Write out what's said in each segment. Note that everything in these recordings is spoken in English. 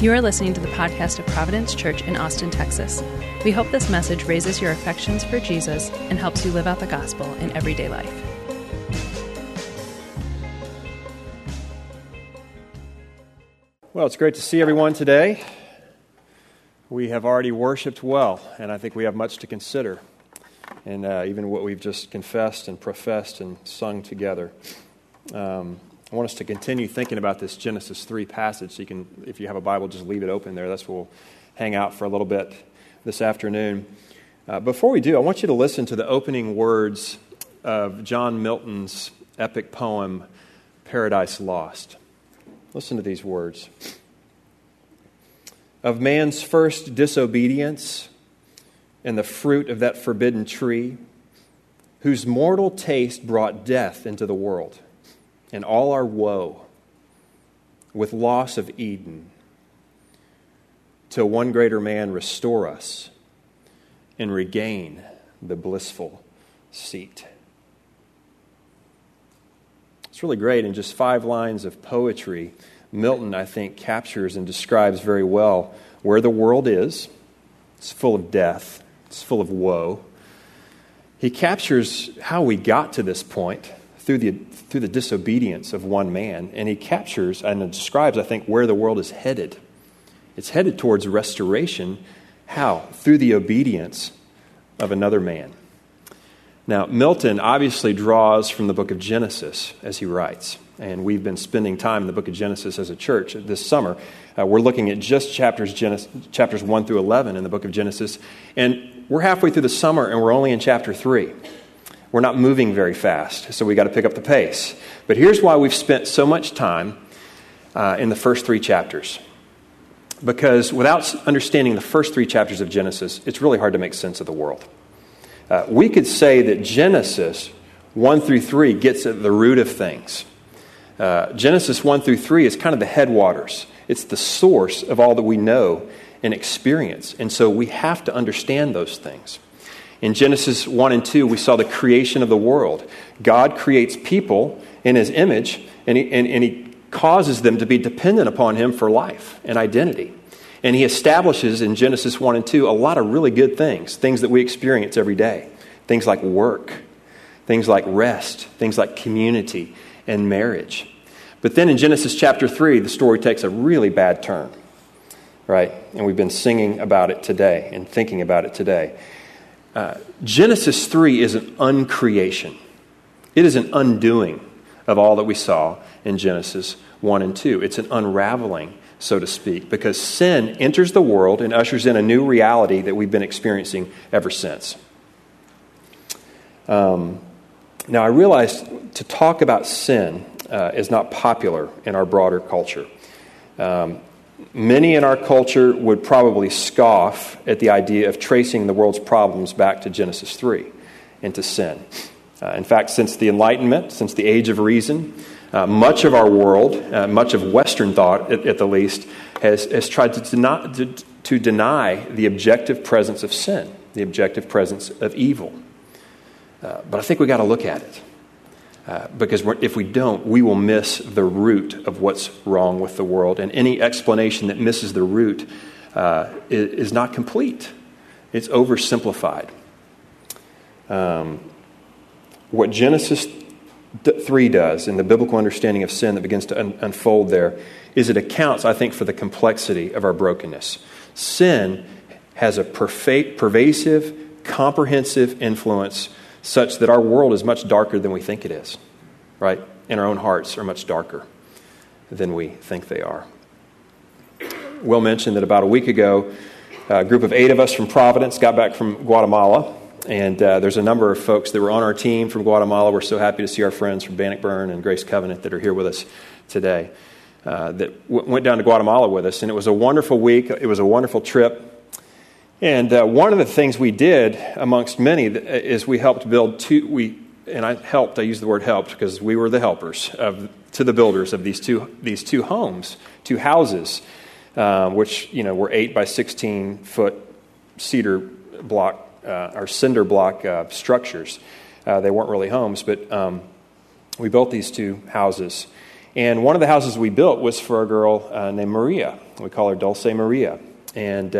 You are listening to the podcast of Providence Church in Austin, Texas. We hope this message raises your affections for Jesus and helps you live out the gospel in everyday life. Well, it's great to see everyone today. We have already worshiped well, and I think we have much to consider, and uh, even what we've just confessed and professed and sung together. Um, I want us to continue thinking about this Genesis 3 passage. So you can, if you have a Bible, just leave it open there. That's where we'll hang out for a little bit this afternoon. Uh, before we do, I want you to listen to the opening words of John Milton's epic poem, Paradise Lost. Listen to these words. Of man's first disobedience and the fruit of that forbidden tree, whose mortal taste brought death into the world and all our woe with loss of Eden, till one greater man restore us and regain the blissful seat. It's really great. In just five lines of poetry, Milton, I think, captures and describes very well where the world is. It's full of death, it's full of woe. He captures how we got to this point through the, through the disobedience of one man. And he captures and describes, I think, where the world is headed. It's headed towards restoration. How? Through the obedience of another man. Now, Milton obviously draws from the book of Genesis as he writes. And we've been spending time in the book of Genesis as a church this summer. Uh, we're looking at just chapters, Genesis, chapters 1 through 11 in the book of Genesis. And we're halfway through the summer and we're only in chapter 3 we're not moving very fast, so we got to pick up the pace. But here's why we've spent so much time uh, in the first three chapters. Because without understanding the first three chapters of Genesis, it's really hard to make sense of the world. Uh, we could say that Genesis 1 through 3 gets at the root of things. Uh, Genesis 1 through 3 is kind of the headwaters, it's the source of all that we know and experience. And so we have to understand those things. In Genesis 1 and 2, we saw the creation of the world. God creates people in his image, and he, and, and he causes them to be dependent upon him for life and identity. And he establishes in Genesis 1 and 2 a lot of really good things, things that we experience every day. Things like work, things like rest, things like community and marriage. But then in Genesis chapter 3, the story takes a really bad turn, right? And we've been singing about it today and thinking about it today. Uh, Genesis 3 is an uncreation, it is an undoing of all that we saw in Genesis 1 and 2. It's an unraveling, so to speak, because sin enters the world and ushers in a new reality that we've been experiencing ever since. Um, now, I realize to talk about sin uh, is not popular in our broader culture. Um, Many in our culture would probably scoff at the idea of tracing the world's problems back to Genesis 3 and to sin. Uh, in fact, since the Enlightenment, since the age of reason, uh, much of our world, uh, much of Western thought at, at, the least, has, has tried to deny, to, to deny the objective presence of sin, the objective presence of evil. Uh, but I think we've got to look at it. Uh, because if we don't, we will miss the root of what's wrong with the world. And any explanation that misses the root uh, is, is, not complete, it's oversimplified. Um, what Genesis 3 does in the biblical understanding of sin that begins to un- unfold there is it accounts, I think, for the complexity of our brokenness. Sin has a pervasive, comprehensive influence such that our world is much darker than we think it is, right? And our own hearts are much darker than we think they are. Will mentioned that about a week ago, a group of eight of us from Providence got back from Guatemala. And uh, there's a number of folks that were on our team from Guatemala. We're so happy to see our friends from Bannockburn and Grace Covenant that are here with us today uh, that w- went down to Guatemala with us. And it was a wonderful week. It was a wonderful trip. And uh, one of the things we did, amongst many, uh, is we helped build two. We and I helped. I use the word helped because we were the helpers of to the builders of these two these two homes, two houses, uh, which you know were eight by sixteen foot cedar block uh, or cinder block uh, structures. Uh, they weren't really homes, but um, we built these two houses, And one of the houses we built was for a girl uh, named Maria. We call her Dulce Maria. And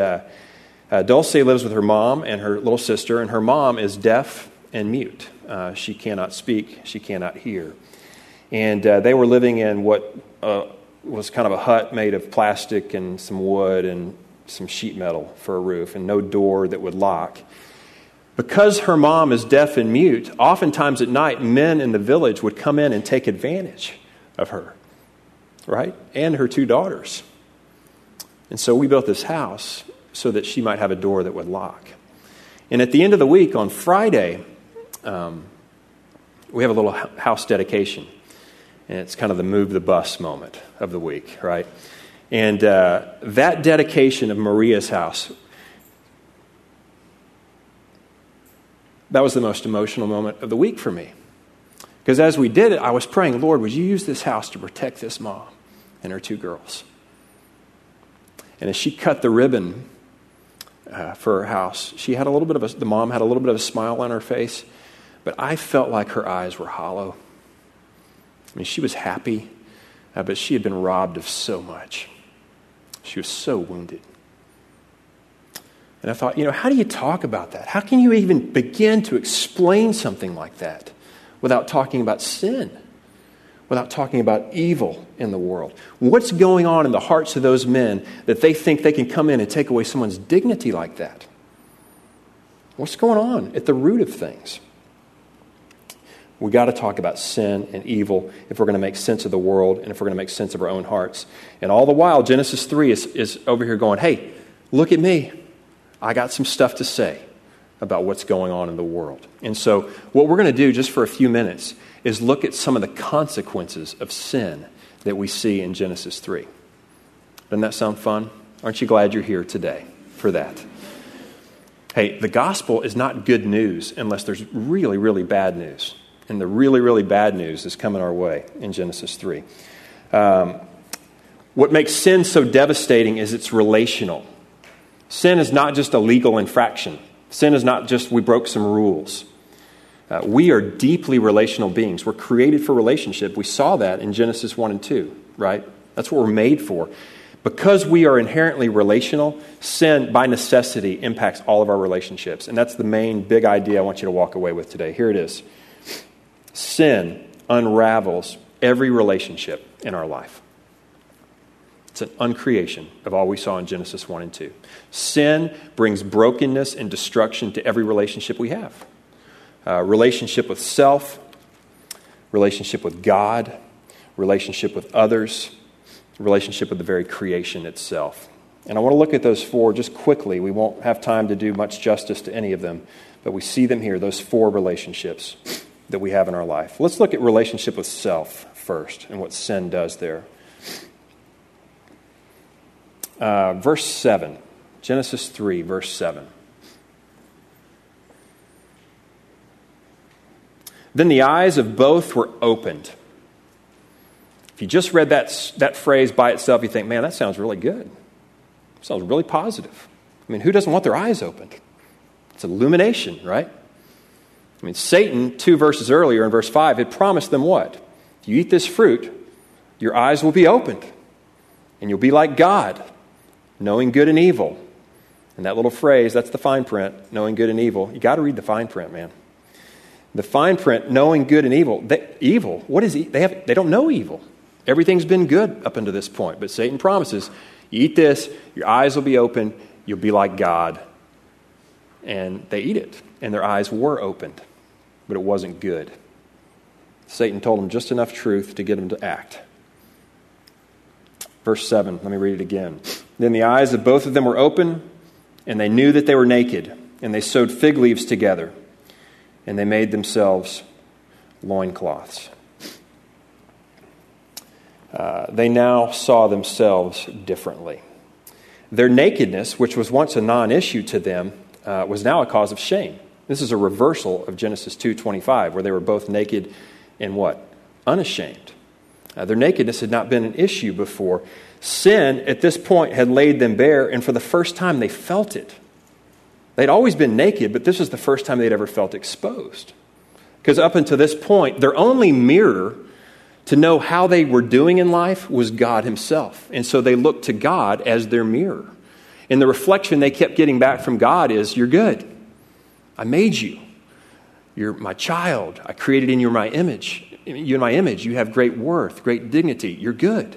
uh, Dulce lives with her mom and her little sister, and her mom is deaf and mute. Uh, she cannot speak, she cannot hear. And uh, they were living in what uh, was kind of a hut made of plastic and some wood and some sheet metal for a roof, and no door that would lock. Because her mom is deaf and mute, oftentimes at night, men in the village would come in and take advantage of her, right? And her two daughters. And so we built this house so that she might have a door that would lock. And at the end of the week, on Friday, um, we have a little house dedication. And it's kind of the move the bus moment of the week, right? And uh, that dedication of Maria's house, that was the most emotional moment of the week for me. Because as we did it, I was praying, Lord, would you use this house to protect this mom and her two girls? And as she cut the ribbon uh, for her house, she had a little bit of a, the mom had a little bit of a smile on her face, but I felt like her eyes were hollow. I mean, she was happy, uh, but she had been robbed of so much. She was so wounded. And I thought, you know, how do you talk about that? How can you even begin to explain something like that? without talking about sin, without talking about evil in the world. What's going on in the hearts of those men that they think they can come in and take away someone's dignity like that? What's going on at the root of things? We got to talk about sin and evil if we're going to make sense of the world and if we're going to make sense of our own hearts. And all the while, Genesis 3 is, is over here going, hey, look at me. I got some stuff to say about what's going on in the world. And so, what we're going to do just for a few minutes is look at some of the consequences of sin that we see in Genesis 3. Doesn't that sound fun? Aren't you glad you're here today for that? Hey, the gospel is not good news unless there's really, really bad news. And the really, really bad news is coming our way in Genesis 3. Um, what makes sin so devastating is it's relational. Sin is not just a legal infraction. Sin is not just we broke some rules. Uh, we are deeply relational beings. We're created for relationship. We saw that in Genesis 1 and 2, right? That's what we're made for. Because we are inherently relational, sin by necessity impacts all of our relationships. And that's the main big idea I want you to walk away with today. Here it is Sin unravels every relationship in our life. It's an uncreation of all we saw in Genesis 1 and 2. Sin brings brokenness and destruction to every relationship we have uh, relationship with self, relationship with God, relationship with others, relationship with the very creation itself. And I want to look at those four just quickly. We won't have time to do much justice to any of them, but we see them here, those four relationships that we have in our life. Let's look at relationship with self first and what sin does there. Uh, verse 7, Genesis 3, verse 7. Then the eyes of both were opened. If you just read that, that phrase by itself, you think, man, that sounds really good. Sounds really positive. I mean, who doesn't want their eyes opened? It's illumination, right? I mean, Satan, two verses earlier in verse 5, had promised them what? If you eat this fruit, your eyes will be opened, and you'll be like God knowing good and evil. And that little phrase, that's the fine print, knowing good and evil. You got to read the fine print, man. The fine print, knowing good and evil. They, evil, what is? They, have, they don't know evil. Everything's been good up until this point. But Satan promises you eat this, your eyes will be open, you'll be like God. And they eat it, and their eyes were opened, but it wasn't good. Satan told them just enough truth to get them to act. Verse 7, let me read it again. Then the eyes of both of them were open, and they knew that they were naked, and they sewed fig leaves together, and they made themselves loincloths. Uh, they now saw themselves differently. Their nakedness, which was once a non issue to them, uh, was now a cause of shame. This is a reversal of Genesis 2:25, where they were both naked and what? Unashamed. Uh, their nakedness had not been an issue before. Sin, at this point, had laid them bare, and for the first time, they felt it. They'd always been naked, but this was the first time they'd ever felt exposed. Because up until this point, their only mirror To know how they were doing in life was God Himself. And so they looked to God as their mirror. And the reflection they kept getting back from God is, You're good. I made you. You're my child. I created in you my image. You in my image. You have great worth, great dignity. You're good.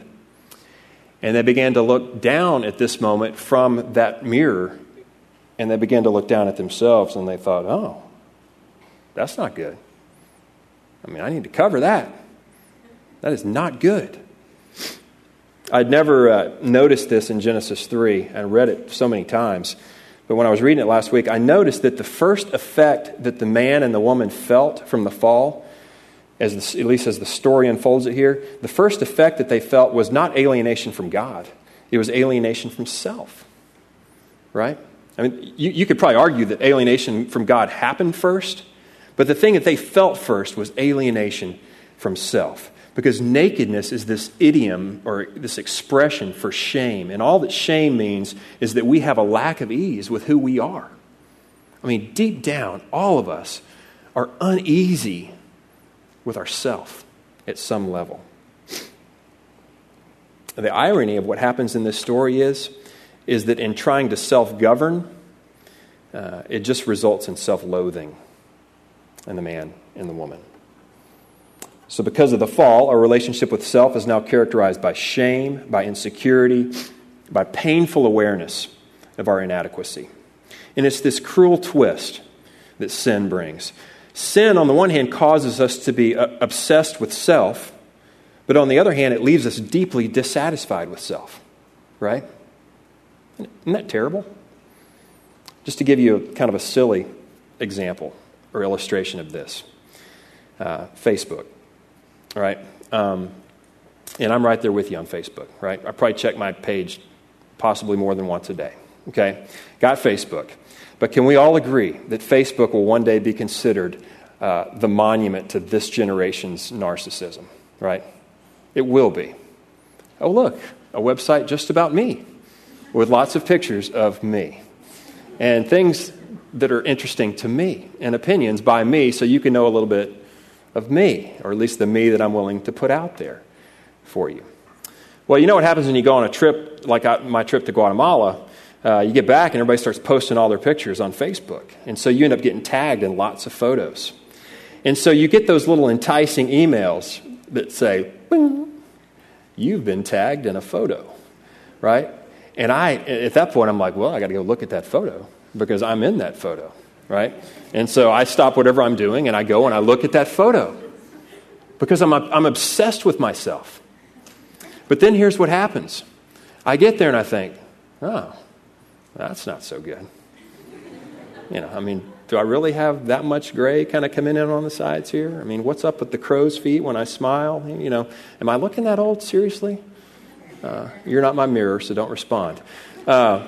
And they began to look down at this moment from that mirror, and they began to look down at themselves, and they thought, oh, that's not good. I mean, I need to cover that. That is not good. I'd never uh, noticed this in Genesis 3. I read it so many times. But when I was reading it last week, I noticed that the first effect that the man and the woman felt from the fall, as the, at least as the story unfolds it here, the first effect that they felt was not alienation from God, it was alienation from self. Right? I mean, you, you could probably argue that alienation from God happened first, but the thing that they felt first was alienation from self. Because nakedness is this idiom or this expression for shame. And all that shame means is that we have a lack of ease with who we are. I mean, deep down, all of us are uneasy with ourself at some level. The irony of what happens in this story is, is that in trying to self govern, uh, it just results in self loathing in the man and the woman. So, because of the fall, our relationship with self is now characterized by shame, by insecurity, by painful awareness of our inadequacy. And it's this cruel twist that sin brings. Sin, on the one hand, causes us to be uh, obsessed with self, but on the other hand, it leaves us deeply dissatisfied with self, right? Isn't that terrible? Just to give you a, kind of a silly example or illustration of this uh, Facebook right? Um, and I'm right there with you on Facebook, right? I probably check my page possibly more than once a day, okay? Got Facebook. But can we all agree that Facebook will one day be considered uh, the monument to this generation's narcissism, right? It will be. Oh, look, a website just about me with lots of pictures of me and things that are interesting to me and opinions by me so you can know a little bit of me, or at least the me that I'm willing to put out there for you. Well, you know what happens when you go on a trip, like my trip to Guatemala? Uh, you get back and everybody starts posting all their pictures on Facebook. And so you end up getting tagged in lots of photos. And so you get those little enticing emails that say, You've been tagged in a photo, right? And I, at that point, I'm like, Well, I got to go look at that photo because I'm in that photo right? And so I stop whatever I'm doing and I go and I look at that photo because I'm, I'm obsessed with myself. But then here's what happens I get there and I think, oh, that's not so good. You know, I mean, do I really have that much gray kind of coming in on the sides here? I mean, what's up with the crow's feet when I smile? You know, am I looking that old? Seriously? Uh, you're not my mirror, so don't respond. Uh,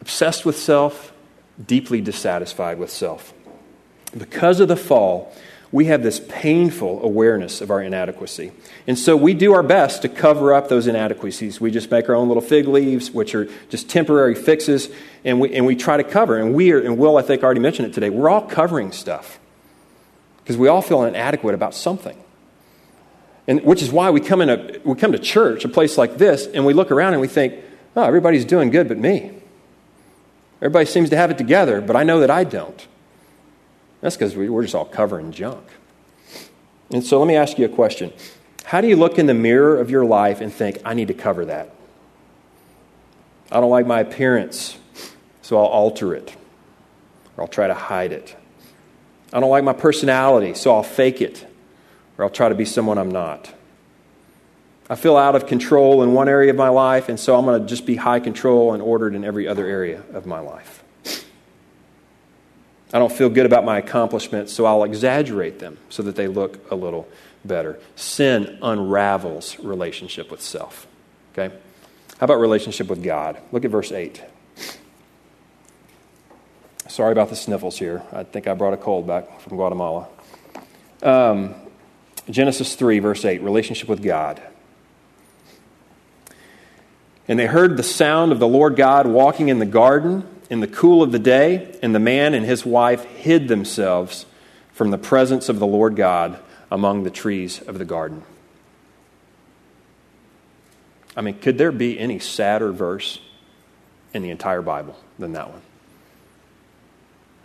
obsessed with self, deeply dissatisfied with self. Because of the fall, we have this painful awareness of our inadequacy. And so we do our best to cover up those inadequacies. We just make our own little fig leaves, which are just temporary fixes, and we, and we try to cover. And we are, and Will, I think, already mentioned it today, we're all covering stuff because we all feel inadequate about something. And which is why we come, in a, we come to church, a place like this, and we look around and we think, oh, everybody's doing good but me. Everybody seems to have it together, but I know that I don't. That's because we, we're just all covering junk. And so let me ask you a question. How do you look in the mirror of your life and think, I need to cover that? I don't like my appearance, so I'll alter it, or I'll try to hide it. I don't like my personality, so I'll fake it, or I'll try to be someone I'm not. I feel out of control in one area of my life, and so I'm going to just be high control and ordered in every other area of my life. I don't feel good about my accomplishments, so I'll exaggerate them so that they look a little better. Sin unravels relationship with self. Okay? How about relationship with God? Look at verse 8. Sorry about the sniffles here. I think I brought a cold back from Guatemala. Um, Genesis 3, verse 8, relationship with God. And they heard the sound of the Lord God walking in the garden in the cool of the day, and the man and his wife hid themselves from the presence of the Lord God among the trees of the garden. I mean, could there be any sadder verse in the entire Bible than that one?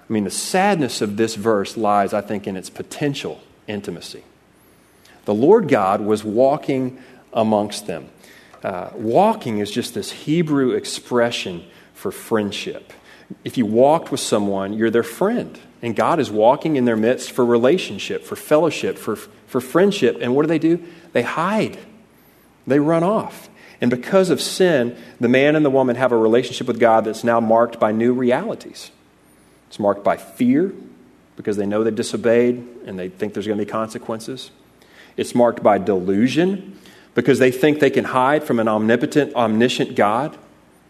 I mean, the sadness of this verse lies, I think, in its potential intimacy. The Lord God was walking amongst them. Uh, walking is just this Hebrew expression for friendship. If you walked with someone, you're their friend. And God is walking in their midst for relationship, for fellowship, for, for friendship. And what do they do? They hide, they run off. And because of sin, the man and the woman have a relationship with God that's now marked by new realities. It's marked by fear because they know they've disobeyed and they think there's going to be consequences. It's marked by delusion because they think they can hide from an omnipotent, omniscient God.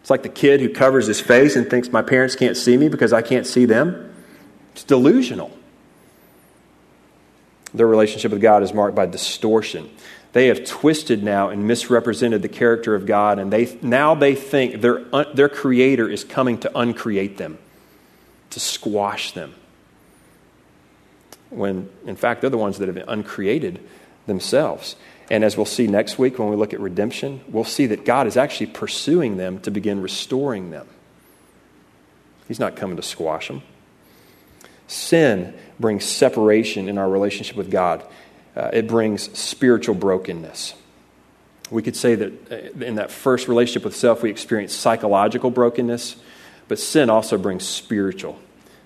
It's like the kid who covers his face and thinks my parents can't see me because I can't see them. It's delusional. Their relationship with God is marked by distortion. They have twisted now and misrepresented the character of God, and they, now they think their, their Creator is coming to uncreate them, to squash them. When, in fact, they're the ones that have been uncreated themselves. And as we'll see next week when we look at redemption, we'll see that God is actually pursuing them to begin restoring them. He's not coming to squash them. Sin brings separation in our relationship with God, uh, it brings spiritual brokenness. We could say that uh, in that first relationship with self, we experience psychological brokenness, but sin also brings spiritual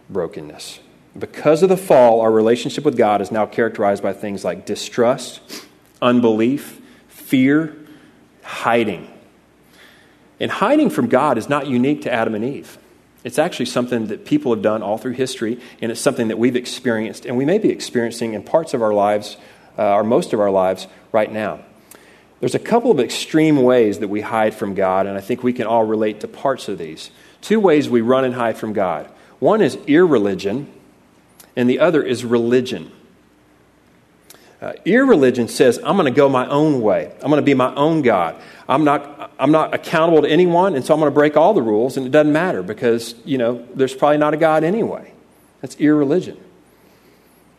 brokenness. Because of the fall, our relationship with God is now characterized by things like distrust unbelief, fear, hiding. And hiding from God is not unique to Adam and Eve. It's actually something that people have done all through history, and it's something that we've experienced, and we may be experiencing in parts of our lives, uh, or most of our lives, right now. There's a couple of extreme ways that we hide from God, and I think we can all relate to parts of these. Two ways we run and hide from God one is irreligion, and the other is religion. Uh, irreligion says, I'm going to go my own way. I'm going to be my own God. I'm not, I'm not accountable to anyone, and so I'm going to break all the rules, and it doesn't matter because, you know, there's probably not a God anyway. That's irreligion.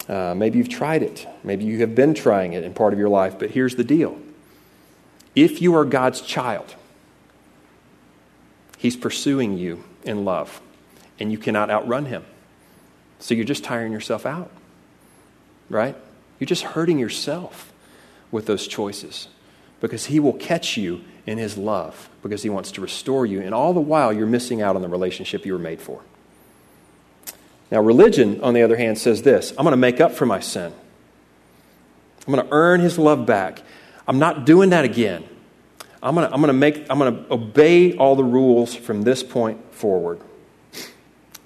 Uh, maybe you've tried it. Maybe you have been trying it in part of your life, but here's the deal. If you are God's child, He's pursuing you in love, and you cannot outrun Him. So you're just tiring yourself out, right? You're just hurting yourself with those choices because He will catch you in His love because He wants to restore you. And all the while, you're missing out on the relationship you were made for. Now, religion, on the other hand, says this I'm going to make up for my sin, I'm going to earn His love back. I'm not doing that again. I'm going to, make I'm going to obey all the rules from this point forward.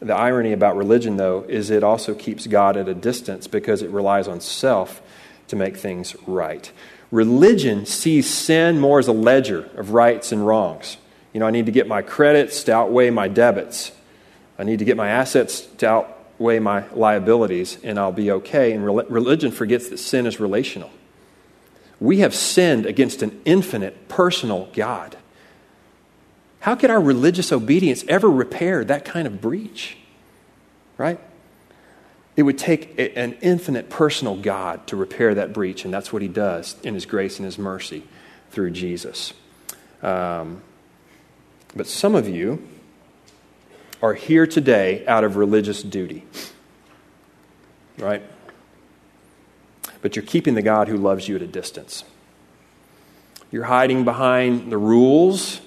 The irony about religion, though, is it also keeps God at a distance because it relies on self to make things right. Religion sees sin more as a ledger of rights and wrongs. You know, I need to get my credits to outweigh my debits. I need to get my assets to outweigh my liabilities, and I'll be okay. And religion forgets that sin is relational. We have sinned against an infinite, personal God. How could our religious obedience ever repair that kind of breach? Right? It would take a, an infinite personal God to repair that breach, and that's what He does in His grace and His mercy through Jesus. Um, but some of you are here today out of religious duty, right? But you're keeping the God who loves you at a distance. You're hiding behind the rules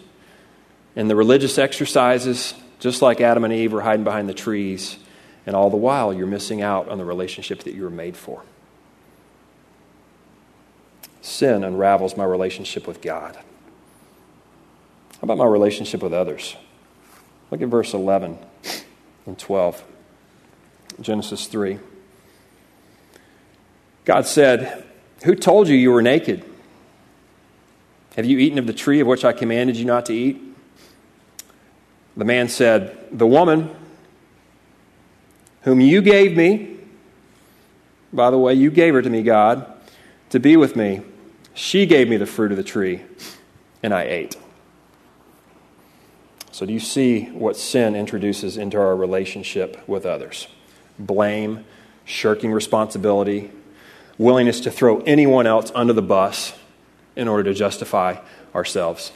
and the religious exercises, just like Adam and Eve were hiding behind the trees, and all the while you're missing out on the relationship that you were made for. Sin unravels my relationship with God. How about my relationship with others? Look at verse 11 and 12. Genesis 3. God said, Who told you you were naked? Have you eaten of the tree of which I commanded you not to eat? The man said, The woman whom you gave me, by the way, you gave her to me, God, to be with me, she gave me the fruit of the tree, and I ate. So, do you see what sin introduces into our relationship with others? Blame, shirking responsibility, willingness to throw anyone else under the bus in order to justify ourselves.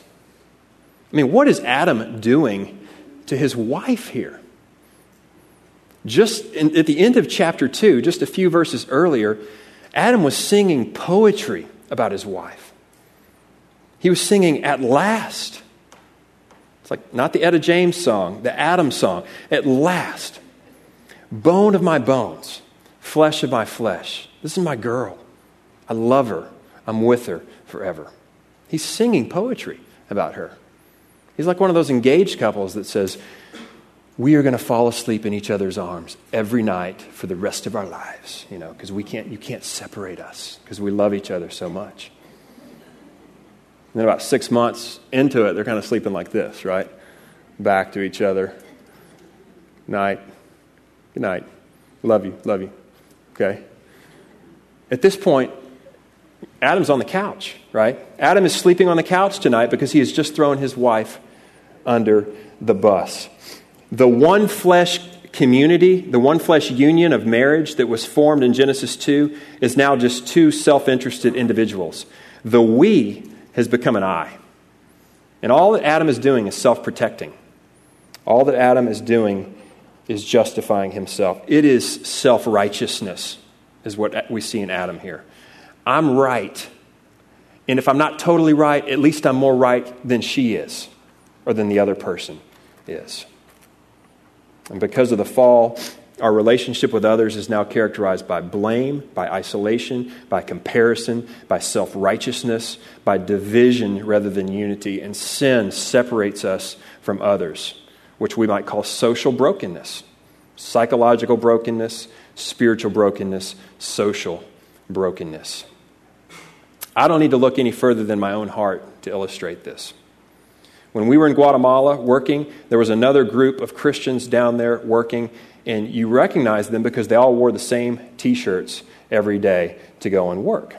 I mean, what is Adam doing to his wife here? Just in, at the end of chapter 2, just a few verses earlier, Adam was singing poetry about his wife. He was singing at last. It's like not the Etta James song, the Adam song. At last, bone of my bones, flesh of my flesh. This is my girl. I love her. I'm with her forever. He's singing poetry about her. He's like one of those engaged couples that says, we are going to fall asleep in each other's arms every night for the rest of our lives, you know, because we can't, you can't separate us because we love each other so much. And then about six months into it, they're kind of sleeping like this, right? Back to each other. Night. Good night. Love you. Love you. Okay? At this point, Adam's on the couch, right? Adam is sleeping on the couch tonight because he has just thrown his wife under the bus. The one flesh community, the one flesh union of marriage that was formed in Genesis 2 is now just two self interested individuals. The we has become an I. And all that Adam is doing is self protecting. All that Adam is doing is justifying himself. It is self righteousness, is what we see in Adam here. I'm right. And if I'm not totally right, at least I'm more right than she is or than the other person is. And because of the fall, our relationship with others is now characterized by blame, by isolation, by comparison, by self righteousness, by division rather than unity. And sin separates us from others, which we might call social brokenness, psychological brokenness, spiritual brokenness, social brokenness. I don't need to look any further than my own heart to illustrate this. When we were in Guatemala working, there was another group of Christians down there working, and you recognized them because they all wore the same t shirts every day to go and work.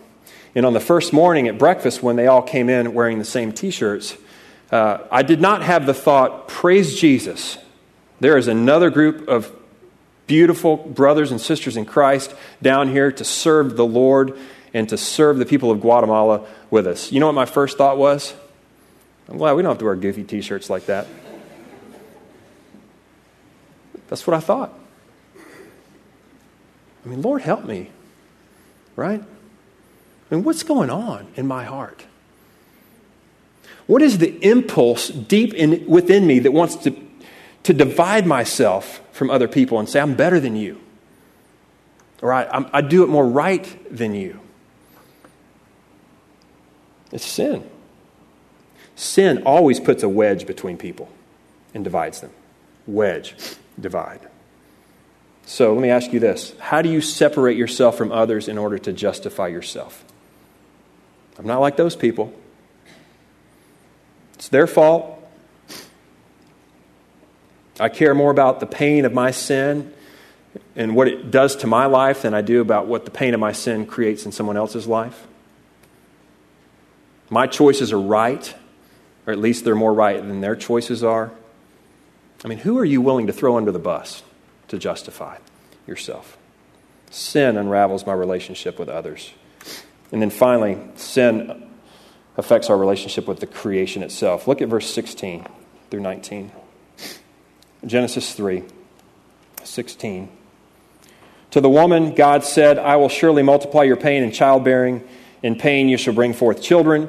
And on the first morning at breakfast, when they all came in wearing the same t shirts, uh, I did not have the thought, praise Jesus. There is another group of beautiful brothers and sisters in Christ down here to serve the Lord and to serve the people of Guatemala with us. You know what my first thought was? I'm glad we don't have to wear goofy t shirts like that. That's what I thought. I mean, Lord, help me, right? I mean, what's going on in my heart? What is the impulse deep in, within me that wants to, to divide myself from other people and say, I'm better than you? Or I, I do it more right than you? It's sin. Sin always puts a wedge between people and divides them. Wedge, divide. So let me ask you this How do you separate yourself from others in order to justify yourself? I'm not like those people. It's their fault. I care more about the pain of my sin and what it does to my life than I do about what the pain of my sin creates in someone else's life. My choices are right or at least they're more right than their choices are. I mean, who are you willing to throw under the bus to justify yourself? Sin unravels my relationship with others. And then finally, sin affects our relationship with the creation itself. Look at verse 16 through 19. Genesis 3 16. To the woman, God said, I will surely multiply your pain in childbearing. In pain you shall bring forth children.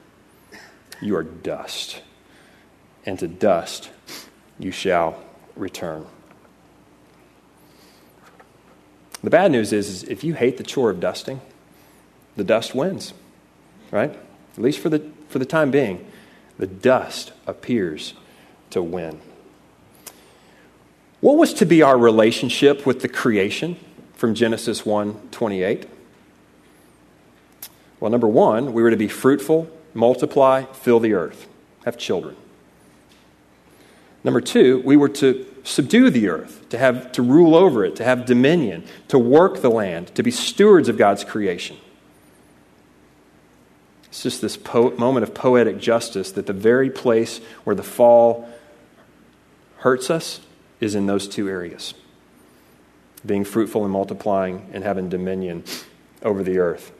You are dust, and to dust you shall return. The bad news is, is if you hate the chore of dusting, the dust wins, right? At least for the, for the time being, the dust appears to win. What was to be our relationship with the creation from Genesis 1 28? Well, number one, we were to be fruitful, multiply, fill the earth, have children. Number two, we were to subdue the earth, to have to rule over it, to have dominion, to work the land, to be stewards of God's creation. It's just this po- moment of poetic justice that the very place where the fall hurts us is in those two areas being fruitful and multiplying and having dominion over the earth.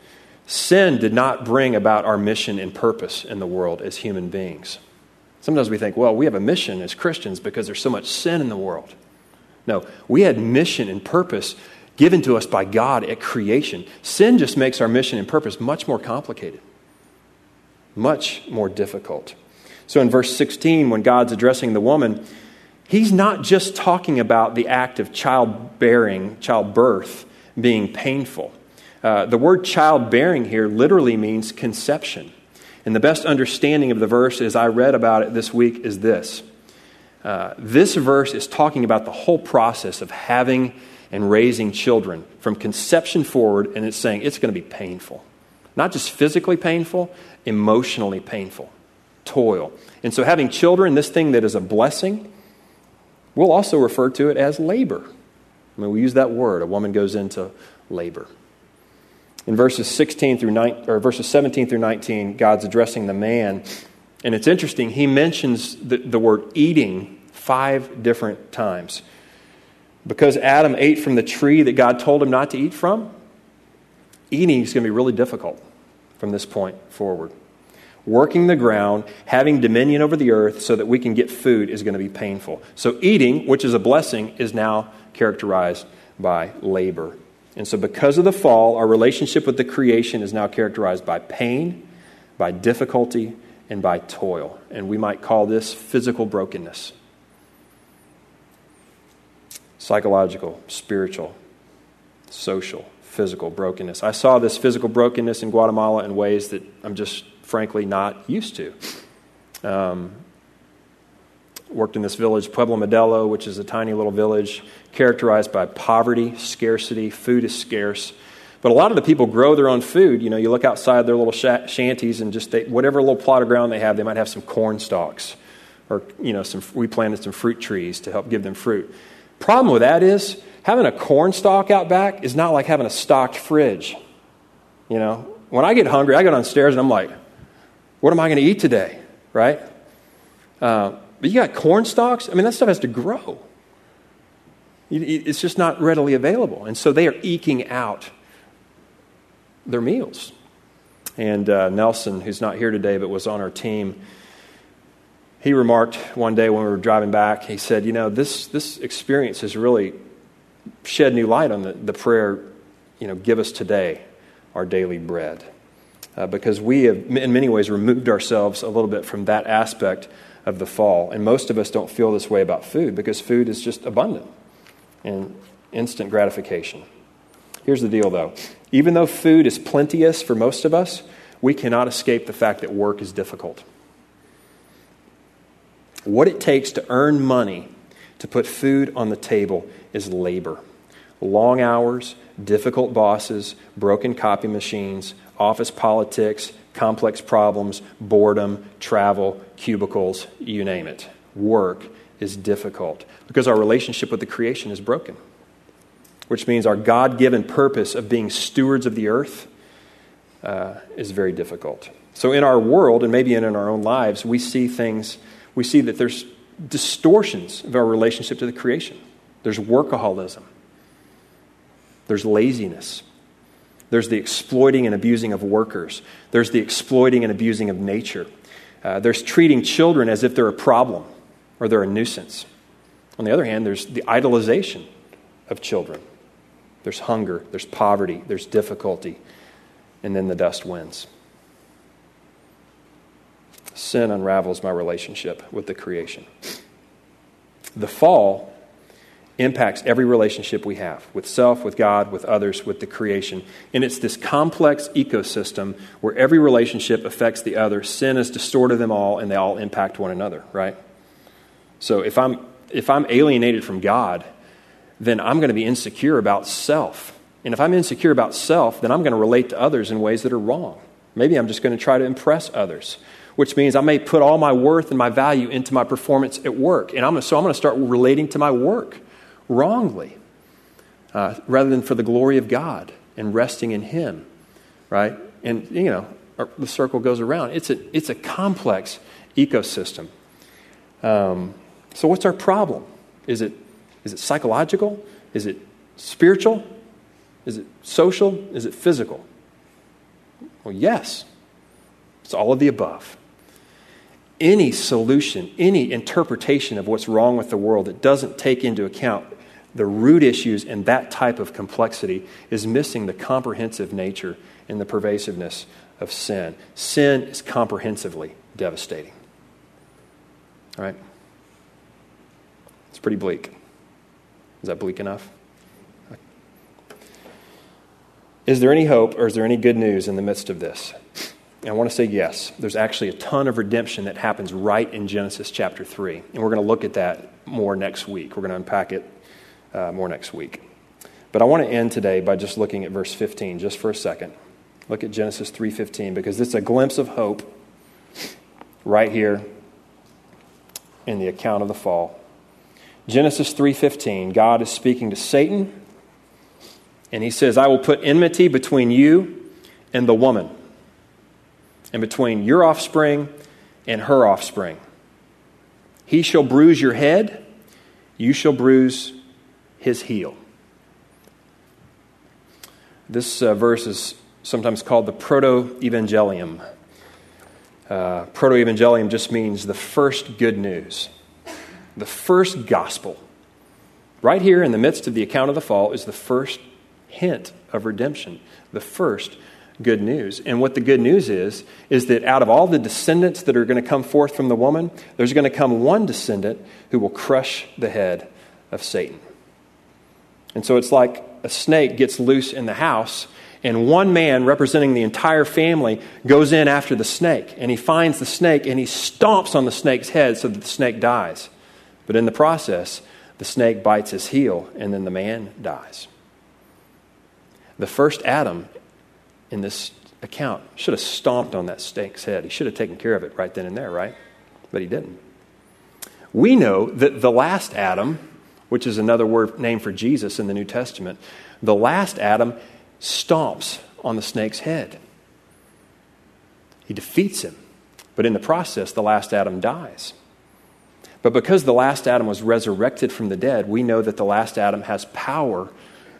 Sin did not bring about our mission and purpose in the world as human beings. Sometimes we think, well, we have a mission as Christians because there's so much sin in the world. No, we had mission and purpose given to us by God at creation. Sin just makes our mission and purpose much more complicated, much more difficult. So in verse 16, when God's addressing the woman, he's not just talking about the act of childbearing, childbirth being painful. Uh, the word childbearing here literally means conception. And the best understanding of the verse, as I read about it this week, is this. Uh, this verse is talking about the whole process of having and raising children from conception forward, and it's saying it's going to be painful. Not just physically painful, emotionally painful. Toil. And so, having children, this thing that is a blessing, we'll also refer to it as labor. I mean, we use that word. A woman goes into labor. In verses 16 through 9, or verses 17 through 19, God's addressing the man. And it's interesting, he mentions the, the word eating five different times. Because Adam ate from the tree that God told him not to eat from, eating is going to be really difficult from this point forward. Working the ground, having dominion over the earth so that we can get food is going to be painful. So, eating, which is a blessing, is now characterized by labor. And so, because of the fall, our relationship with the creation is now characterized by pain, by difficulty, and by toil. And we might call this physical brokenness psychological, spiritual, social, physical brokenness. I saw this physical brokenness in Guatemala in ways that I'm just frankly not used to. Um, worked in this village, Pueblo Modelo, which is a tiny little village characterized by poverty, scarcity, food is scarce. But a lot of the people grow their own food. You know, you look outside their little sh- shanties and just they, whatever little plot of ground they have, they might have some corn stalks. Or, you know, some, we planted some fruit trees to help give them fruit. Problem with that is having a corn stalk out back is not like having a stocked fridge. You know, when I get hungry, I go downstairs and I'm like, what am I going to eat today? Right? Uh, but you got corn stalks? I mean, that stuff has to grow. It's just not readily available. And so they are eking out their meals. And uh, Nelson, who's not here today but was on our team, he remarked one day when we were driving back, he said, You know, this, this experience has really shed new light on the, the prayer, you know, give us today our daily bread. Uh, because we have, in many ways, removed ourselves a little bit from that aspect of the fall. And most of us don't feel this way about food because food is just abundant and instant gratification. Here's the deal, though. Even though food is plenteous for most of us, we cannot escape the fact that work is difficult. What it takes to earn money to put food on the table is labor. Long hours, difficult bosses, broken copy machines, office politics, complex problems, boredom, travel, cubicles, you name it. Work is difficult because our relationship with the creation is broken, which means our God given purpose of being stewards of the earth uh, is very difficult. So, in our world, and maybe in our own lives, we see things, we see that there's distortions of our relationship to the creation. There's workaholism, there's laziness, there's the exploiting and abusing of workers. There's the exploiting and abusing of nature. Uh, there's treating children as if they're a problem or they're a nuisance. On the other hand, there's the idolization of children. There's hunger, there's poverty, there's difficulty, and then the dust wins. Sin unravels my relationship with the creation. The fall impacts every relationship we have with self, with God, with others, with the creation. And it's this complex ecosystem where every relationship affects the other. Sin has distorted them all, and they all impact one another, right? So if I'm, if I'm alienated from God, then I'm going to be insecure about self. And if I'm insecure about self, then I'm going to relate to others in ways that are wrong. Maybe I'm just going to try to impress others, which means I may put all my worth and my value into my performance at work. And I'm so I'm going to start relating to my work wrongly uh, rather than for the glory of God and resting in Him, right? And, you know, the circle goes around. It's a, it's a complex ecosystem. Um, so, what's our problem? Is it, is it psychological? Is it spiritual? Is it social? Is it physical? Well, yes. It's all of the above. Any solution, any interpretation of what's wrong with the world that doesn't take into account the root issues and that type of complexity is missing the comprehensive nature and the pervasiveness of sin. Sin is comprehensively devastating. All right? It's pretty bleak. Is that bleak enough? Is there any hope or is there any good news in the midst of this? I want to say yes. There's actually a ton of redemption that happens right in Genesis chapter 3. And we're going to look at that more next week. We're going to unpack it uh, more next week. But I want to end today by just looking at verse 15 just for a second. Look at Genesis 3:15 because it's a glimpse of hope right here in the account of the fall. Genesis 3:15, God is speaking to Satan and he says, "I will put enmity between you and the woman, and between your offspring and her offspring. He shall bruise your head, you shall bruise his heel." This uh, verse is sometimes called the proto evangelium. Uh, proto evangelium just means the first good news, the first gospel. Right here in the midst of the account of the fall is the first hint of redemption, the first good news. And what the good news is, is that out of all the descendants that are going to come forth from the woman, there's going to come one descendant who will crush the head of Satan. And so it's like a snake gets loose in the house, and one man representing the entire family goes in after the snake, and he finds the snake and he stomps on the snake's head so that the snake dies. But in the process, the snake bites his heel, and then the man dies. The first Adam in this account should have stomped on that snake's head. He should have taken care of it right then and there, right? But he didn't. We know that the last Adam, which is another word name for Jesus in the New Testament, the last Adam stomps on the snake's head. He defeats him. But in the process, the last Adam dies. But because the last Adam was resurrected from the dead, we know that the last Adam has power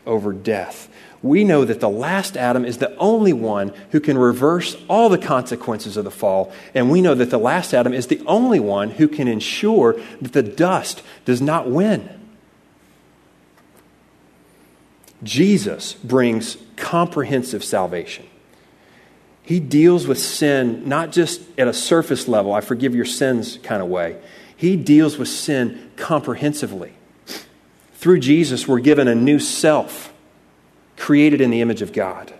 over death. We know that the last Adam is the only one who can reverse all the consequences of the fall. And we know that the last Adam is the only one who can ensure that the dust does not win. Jesus brings comprehensive salvation. He deals with sin not just at a surface level, I forgive your sins kind of way. He deals with sin comprehensively. Through Jesus, we're given a new self, created in the image of God.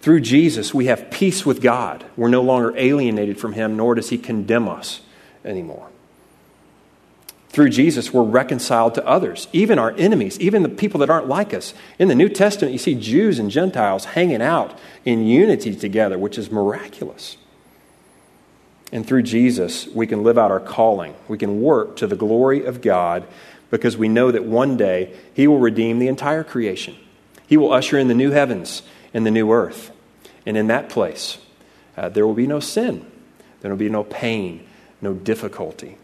Through Jesus, we have peace with God. We're no longer alienated from Him, nor does He condemn us anymore. Through Jesus, we're reconciled to others, even our enemies, even the people that aren't like us. In the New Testament, you see Jews and Gentiles hanging out in unity together, which is miraculous. And through Jesus, we can live out our calling. We can work to the glory of God because we know that one day He will redeem the entire creation. He will usher in the new heavens and the new earth. And in that place, uh, there will be no sin, there will be no pain, no difficulty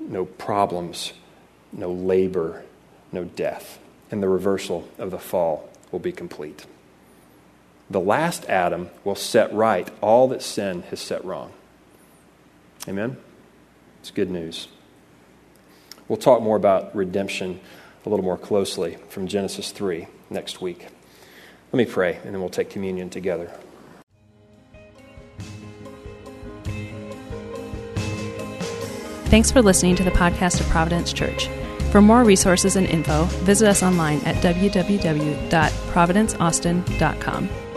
no problems, no labor, no death. And the reversal of the fall will be complete. The last Adam will set right all that sin has set wrong. Amen? It's good news. We'll talk more about redemption a little more closely from Genesis 3 next week. Let me pray, and then we'll take communion together. Thanks for listening to the podcast of Providence Church. For more resources and info, visit us online at www.providenceaustin.com.